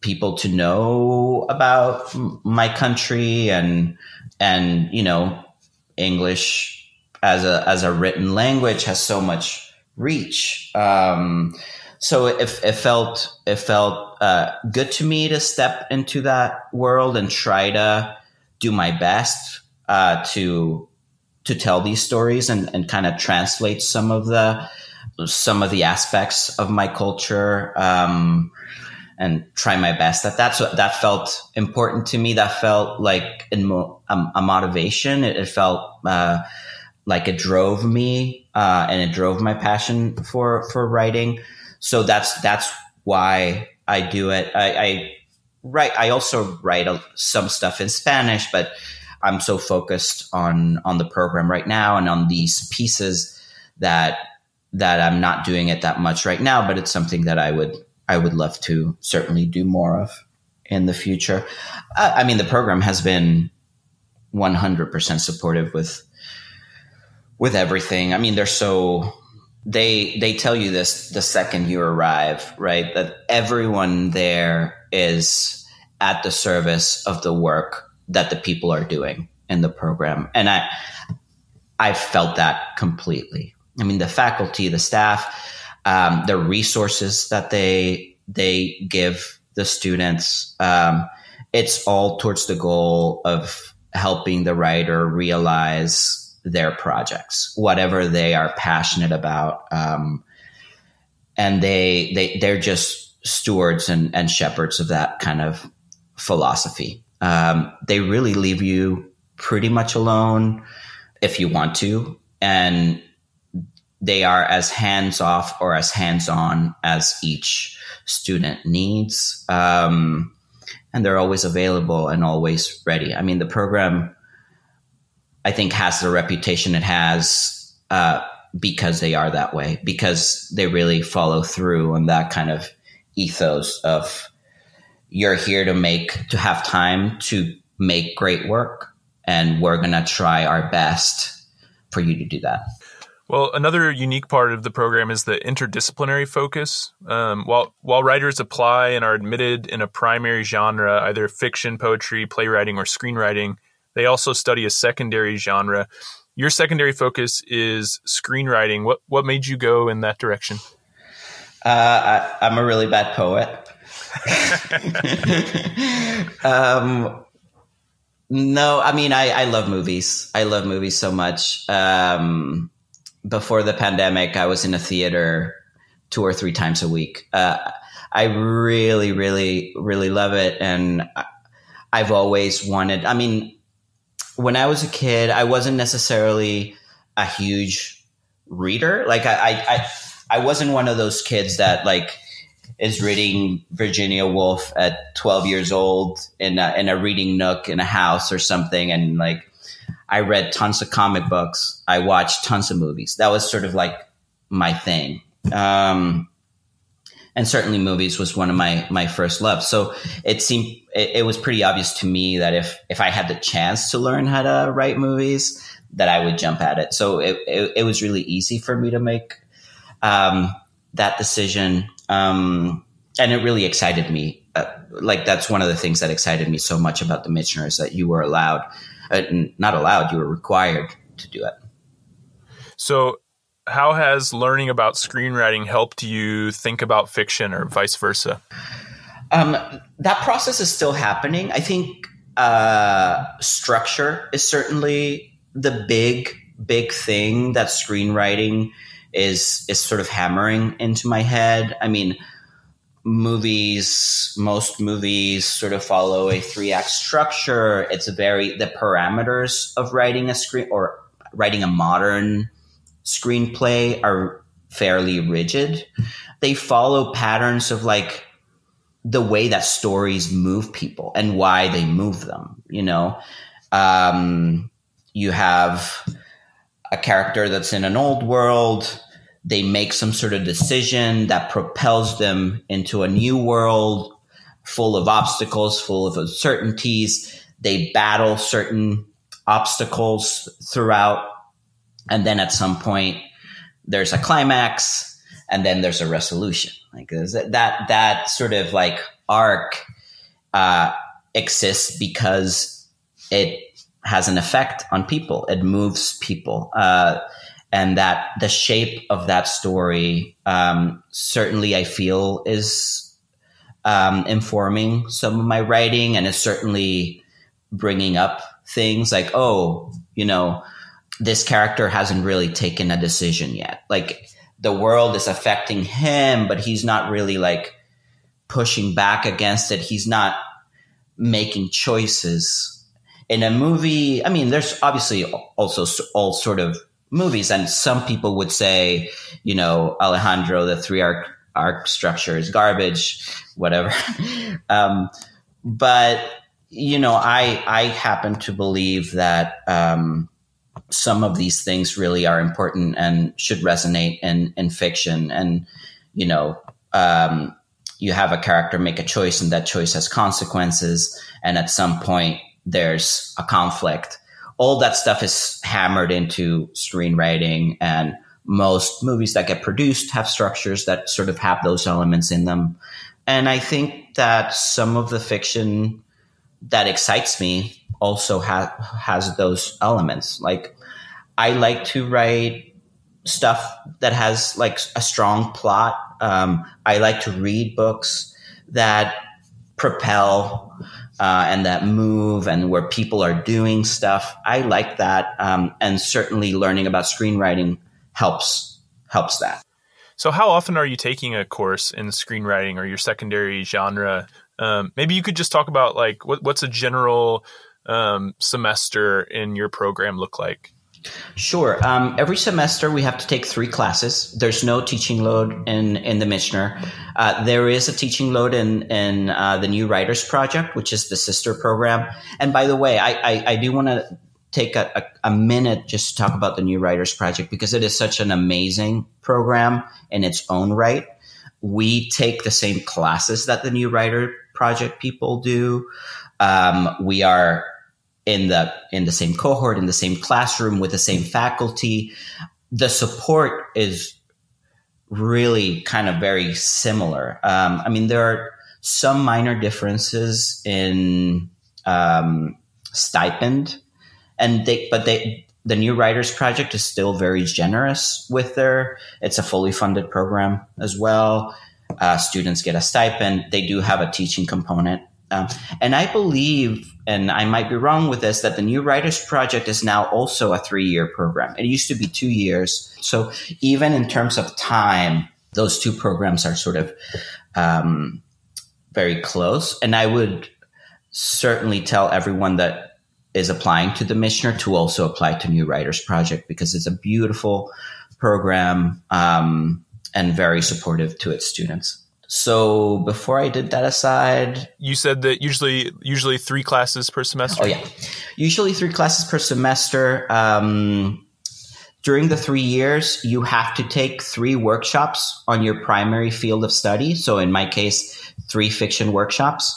people to know about my country and and you know English as a as a written language has so much reach. Um, so it, it felt it felt uh, good to me to step into that world and try to do my best uh, to to tell these stories and, and kind of translate some of the some of the aspects of my culture um, and try my best. That that's what that felt important to me. That felt like a, um, a motivation. It, it felt uh, like it drove me uh, and it drove my passion for for writing. So that's that's why I do it. I, I write. I also write a, some stuff in Spanish, but I'm so focused on on the program right now and on these pieces that that I'm not doing it that much right now. But it's something that I would I would love to certainly do more of in the future. Uh, I mean, the program has been 100% supportive with with everything. I mean, they're so they they tell you this the second you arrive, right? That everyone there is at the service of the work that the people are doing in the program, and I I felt that completely. I mean, the faculty, the staff, um, the resources that they they give the students, um, it's all towards the goal of helping the writer realize their projects, whatever they are passionate about. Um, and they, they, they're just stewards and, and shepherds of that kind of philosophy. Um, they really leave you pretty much alone if you want to. And they are as hands off or as hands on as each student needs. Um, and they're always available and always ready. I mean, the program I think has the reputation it has uh, because they are that way, because they really follow through on that kind of ethos of you're here to make to have time to make great work, and we're gonna try our best for you to do that. Well, another unique part of the program is the interdisciplinary focus. Um, while while writers apply and are admitted in a primary genre, either fiction, poetry, playwriting, or screenwriting, they also study a secondary genre. Your secondary focus is screenwriting. What what made you go in that direction? Uh, I, am a really bad poet. um, no, I mean I, I love movies. I love movies so much. Um, before the pandemic, I was in a theater two or three times a week. Uh, I really, really, really love it, and I've always wanted. I mean, when I was a kid, I wasn't necessarily a huge reader. Like I, I, I, I wasn't one of those kids that like is reading Virginia Woolf at 12 years old in a, in a reading nook in a house or something. And like, I read tons of comic books. I watched tons of movies. That was sort of like my thing. Um, and certainly movies was one of my my first loves. So it seemed it, it, was pretty obvious to me that if if I had the chance to learn how to write movies, that I would jump at it. So it it, it was really easy for me to make um, that decision, um, and it really excited me. Uh, like that's one of the things that excited me so much about the Michener is that you were allowed, uh, not allowed, you were required to do it. So how has learning about screenwriting helped you think about fiction or vice versa? Um, that process is still happening. I think uh, structure is certainly the big, big thing that screenwriting is is sort of hammering into my head. I mean, movies, most movies sort of follow a three act structure. It's very the parameters of writing a screen or writing a modern screenplay are fairly rigid. They follow patterns of like the way that stories move people and why they move them. You know, um, you have a character that's in an old world. They make some sort of decision that propels them into a new world full of obstacles, full of uncertainties. They battle certain obstacles throughout and then at some point there's a climax and then there's a resolution. Like that that sort of like arc uh, exists because it has an effect on people. It moves people. Uh, and that the shape of that story um, certainly i feel is um, informing some of my writing and is certainly bringing up things like oh you know this character hasn't really taken a decision yet. Like the world is affecting him, but he's not really like pushing back against it. He's not making choices. In a movie, I mean, there's obviously also all sort of movies, and some people would say, you know, Alejandro, the three arc arc structure is garbage, whatever. um, but you know, I I happen to believe that um, some of these things really are important and should resonate in in fiction and you know um, you have a character make a choice and that choice has consequences and at some point there's a conflict all that stuff is hammered into screenwriting and most movies that get produced have structures that sort of have those elements in them. And I think that some of the fiction that excites me also ha- has those elements. Like I like to write stuff that has like a strong plot. Um, I like to read books that propel uh, and that move and where people are doing stuff. I like that, um, and certainly learning about screenwriting helps helps that. So, how often are you taking a course in screenwriting or your secondary genre? Um, maybe you could just talk about like what, what's a general um, semester in your program look like? Sure. Um, every semester we have to take three classes. There's no teaching load in in the Michener. Uh, there is a teaching load in in uh, the New Writers Project, which is the sister program. And by the way, I I, I do want to take a, a, a, minute just to talk about the New Writers Project because it is such an amazing program in its own right. We take the same classes that the New Writer Project people do. Um, we are in the in the same cohort in the same classroom with the same faculty. The support is really kind of very similar. Um, i mean there are some minor differences in um, stipend and they but they the new writers project is still very generous with their it's a fully funded program as well. Uh, students get a stipend. They do have a teaching component um, and I believe, and I might be wrong with this, that the New Writers Project is now also a three year program. It used to be two years. So even in terms of time, those two programs are sort of um, very close. And I would certainly tell everyone that is applying to the Michener to also apply to New Writers Project because it's a beautiful program um, and very supportive to its students. So before I did that aside, you said that usually usually three classes per semester. Oh yeah, usually three classes per semester. Um, during the three years, you have to take three workshops on your primary field of study. So in my case, three fiction workshops.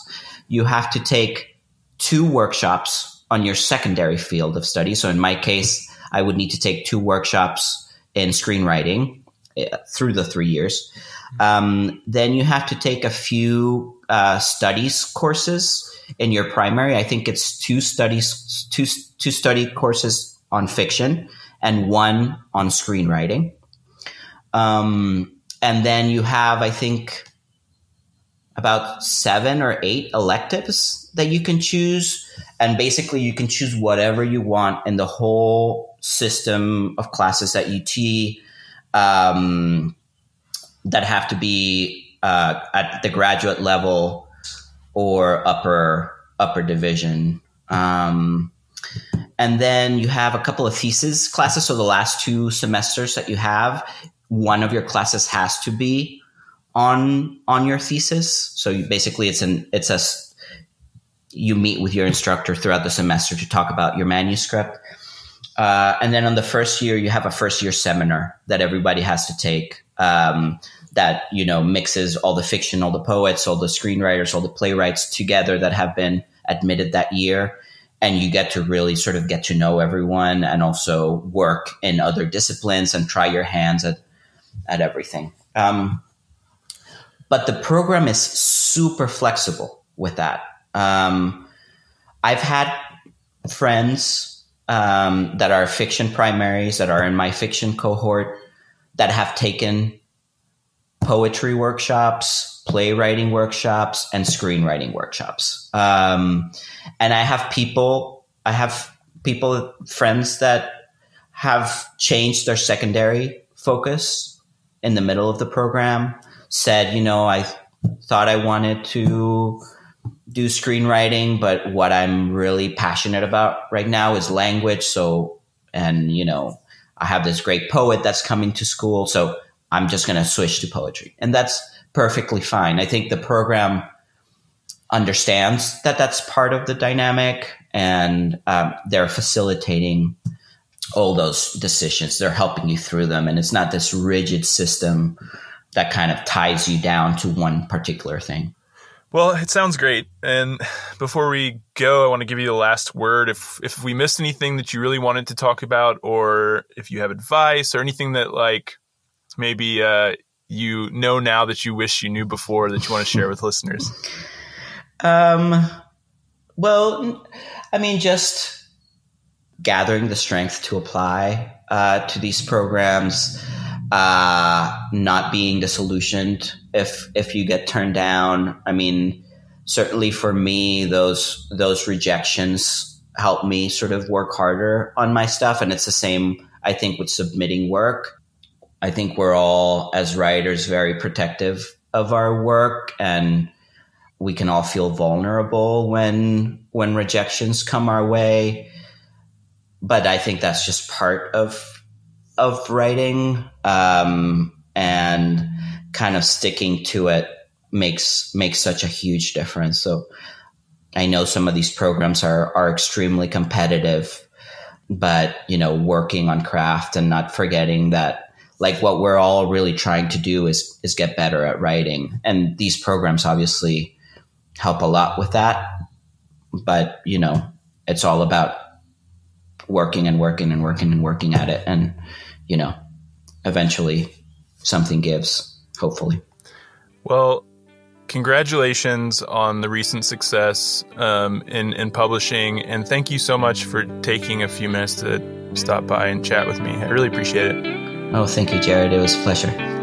You have to take two workshops on your secondary field of study. So in my case, I would need to take two workshops in screenwriting uh, through the three years. Um, then you have to take a few uh, studies courses in your primary. I think it's two studies, two two study courses on fiction and one on screenwriting. Um, and then you have, I think, about seven or eight electives that you can choose. And basically, you can choose whatever you want in the whole system of classes at UT. Um, that have to be uh, at the graduate level or upper upper division. Um, and then you have a couple of thesis classes. So the last two semesters that you have, one of your classes has to be on on your thesis. So you, basically, it's an it's a you meet with your instructor throughout the semester to talk about your manuscript. Uh, and then on the first year, you have a first year seminar that everybody has to take um, that you know mixes all the fiction, all the poets, all the screenwriters, all the playwrights together that have been admitted that year, and you get to really sort of get to know everyone and also work in other disciplines and try your hands at at everything. Um, but the program is super flexible with that. Um, I've had friends um, that are fiction primaries that are in my fiction cohort that have taken poetry workshops, playwriting workshops, and screenwriting workshops. Um, and I have people, I have people, friends that have changed their secondary focus in the middle of the program, said, you know, I thought I wanted to do screenwriting, but what I'm really passionate about right now is language. So, and, you know, I have this great poet that's coming to school. So I'm just going to switch to poetry. And that's perfectly fine. I think the program understands that that's part of the dynamic and um, they're facilitating all those decisions. They're helping you through them. And it's not this rigid system that kind of ties you down to one particular thing. Well, it sounds great. And before we go, I want to give you the last word. If if we missed anything that you really wanted to talk about, or if you have advice or anything that like maybe uh, you know now that you wish you knew before that you want to share with listeners. Um, well, I mean, just gathering the strength to apply uh, to these programs, uh, not being disillusioned if if you get turned down. I mean, certainly for me, those those rejections help me sort of work harder on my stuff, and it's the same. I think with submitting work. I think we're all, as writers, very protective of our work, and we can all feel vulnerable when when rejections come our way. But I think that's just part of of writing, um, and kind of sticking to it makes makes such a huge difference. So I know some of these programs are are extremely competitive, but you know, working on craft and not forgetting that like what we're all really trying to do is is get better at writing. And these programs obviously help a lot with that. But, you know, it's all about working and working and working and working at it and, you know, eventually something gives, hopefully. Well, congratulations on the recent success um, in, in publishing. And thank you so much for taking a few minutes to stop by and chat with me. I really appreciate it. Oh, thank you, Jared. It was a pleasure.